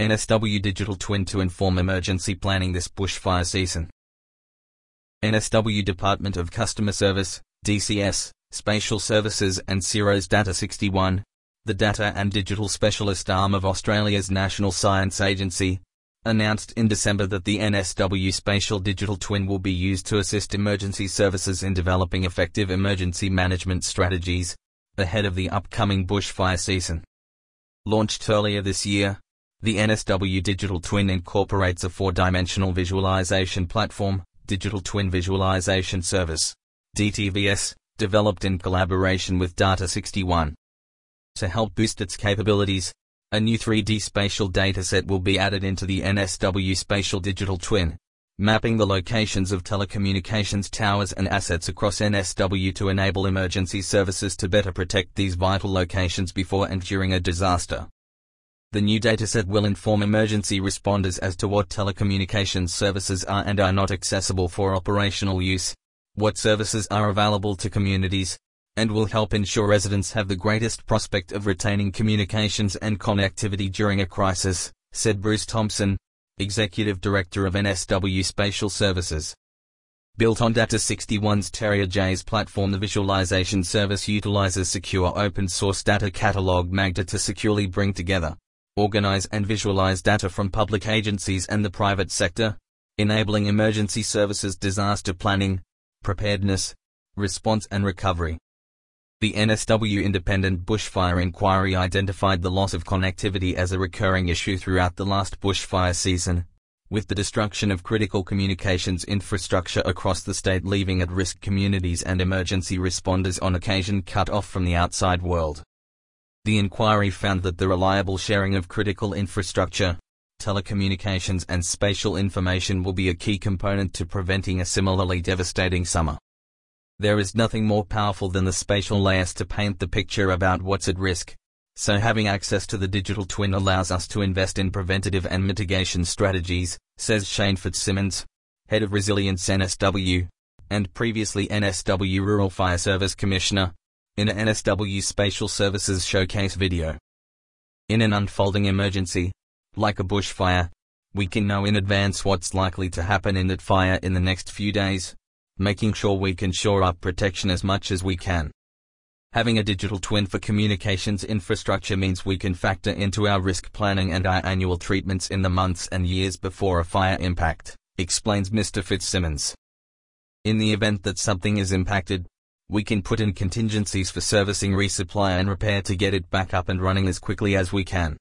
NSW Digital Twin to inform emergency planning this bushfire season. NSW Department of Customer Service, DCS, Spatial Services and CSIRO's Data 61, the data and digital specialist arm of Australia's National Science Agency, announced in December that the NSW Spatial Digital Twin will be used to assist emergency services in developing effective emergency management strategies ahead of the upcoming bushfire season. Launched earlier this year, the NSW Digital Twin incorporates a four-dimensional visualization platform, Digital Twin Visualization Service, DTVS, developed in collaboration with Data61. To help boost its capabilities, a new 3D spatial dataset will be added into the NSW Spatial Digital Twin, mapping the locations of telecommunications towers and assets across NSW to enable emergency services to better protect these vital locations before and during a disaster. The new dataset will inform emergency responders as to what telecommunications services are and are not accessible for operational use, what services are available to communities, and will help ensure residents have the greatest prospect of retaining communications and connectivity during a crisis, said Bruce Thompson, Executive Director of NSW Spatial Services. Built on Data 61's TerriaJS platform the visualization service utilizes secure open source data catalog Magda to securely bring together organize and visualize data from public agencies and the private sector, enabling emergency services disaster planning, preparedness, response and recovery. The NSW Independent Bushfire Inquiry identified the loss of connectivity as a recurring issue throughout the last bushfire season, with the destruction of critical communications infrastructure across the state leaving at risk communities and emergency responders on occasion cut off from the outside world. The inquiry found that the reliable sharing of critical infrastructure, telecommunications and spatial information will be a key component to preventing a similarly devastating summer. There is nothing more powerful than the spatial layers to paint the picture about what's at risk, so having access to the digital twin allows us to invest in preventative and mitigation strategies, says Shane Fitzsimmons, head of Resilience NSW, and previously NSW Rural Fire Service Commissioner, in a NSW Spatial Services showcase video. In an unfolding emergency, like a bushfire, we can know in advance what's likely to happen in that fire in the next few days, making sure we can shore up protection as much as we can. Having a digital twin for communications infrastructure means we can factor into our risk planning and our annual treatments in the months and years before a fire impact, explains Mr. Fitzsimmons. In the event that something is impacted, we can put in contingencies for servicing resupply and repair to get it back up and running as quickly as we can.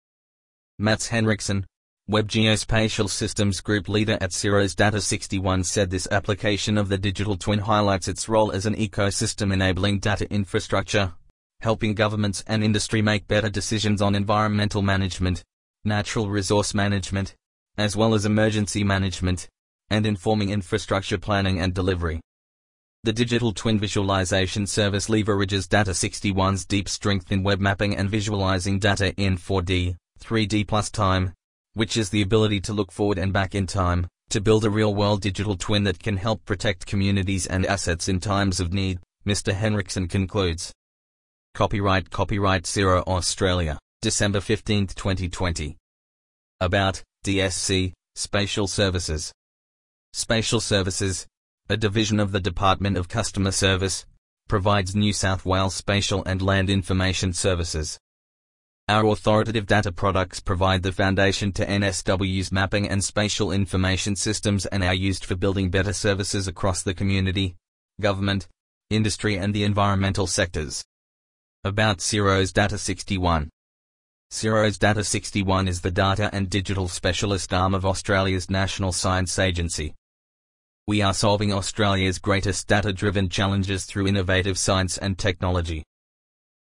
Mats Henriksson, Web Geospatial Systems Group Leader at CSIRO's Data 61 said this application of the digital twin highlights its role as an ecosystem enabling data infrastructure, helping governments and industry make better decisions on environmental management, natural resource management, as well as emergency management, and informing infrastructure planning and delivery. The Digital Twin Visualization Service leverages Data 61's deep strength in web mapping and visualizing data in 4D, 3D plus time, which is the ability to look forward and back in time, to build a real-world digital twin that can help protect communities and assets in times of need, Mr. Henriksen concludes. Copyright Copyright Zero Australia, December 15, 2020. About, DSC, Spatial Services. Spatial Services, a division of the Department of Customer Service, provides New South Wales spatial and land information services. Our authoritative data products provide the foundation to NSW's mapping and spatial information systems and are used for building better services across the community, government, industry and the environmental sectors. About CSIRO's Data 61 CSIRO's Data 61 is the data and digital specialist arm of Australia's National Science Agency. We are solving Australia's greatest data-driven challenges through innovative science and technology.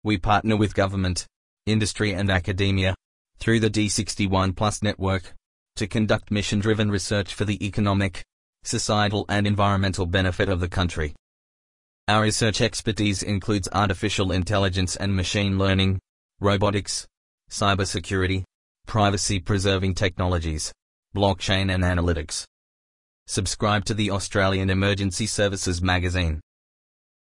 We partner with government, industry and academia, through the D61 Plus network, to conduct mission-driven research for the economic, societal and environmental benefit of the country. Our research expertise includes artificial intelligence and machine learning, robotics, cybersecurity, privacy-preserving technologies, blockchain and analytics. Subscribe to the Australian Emergency Services magazine.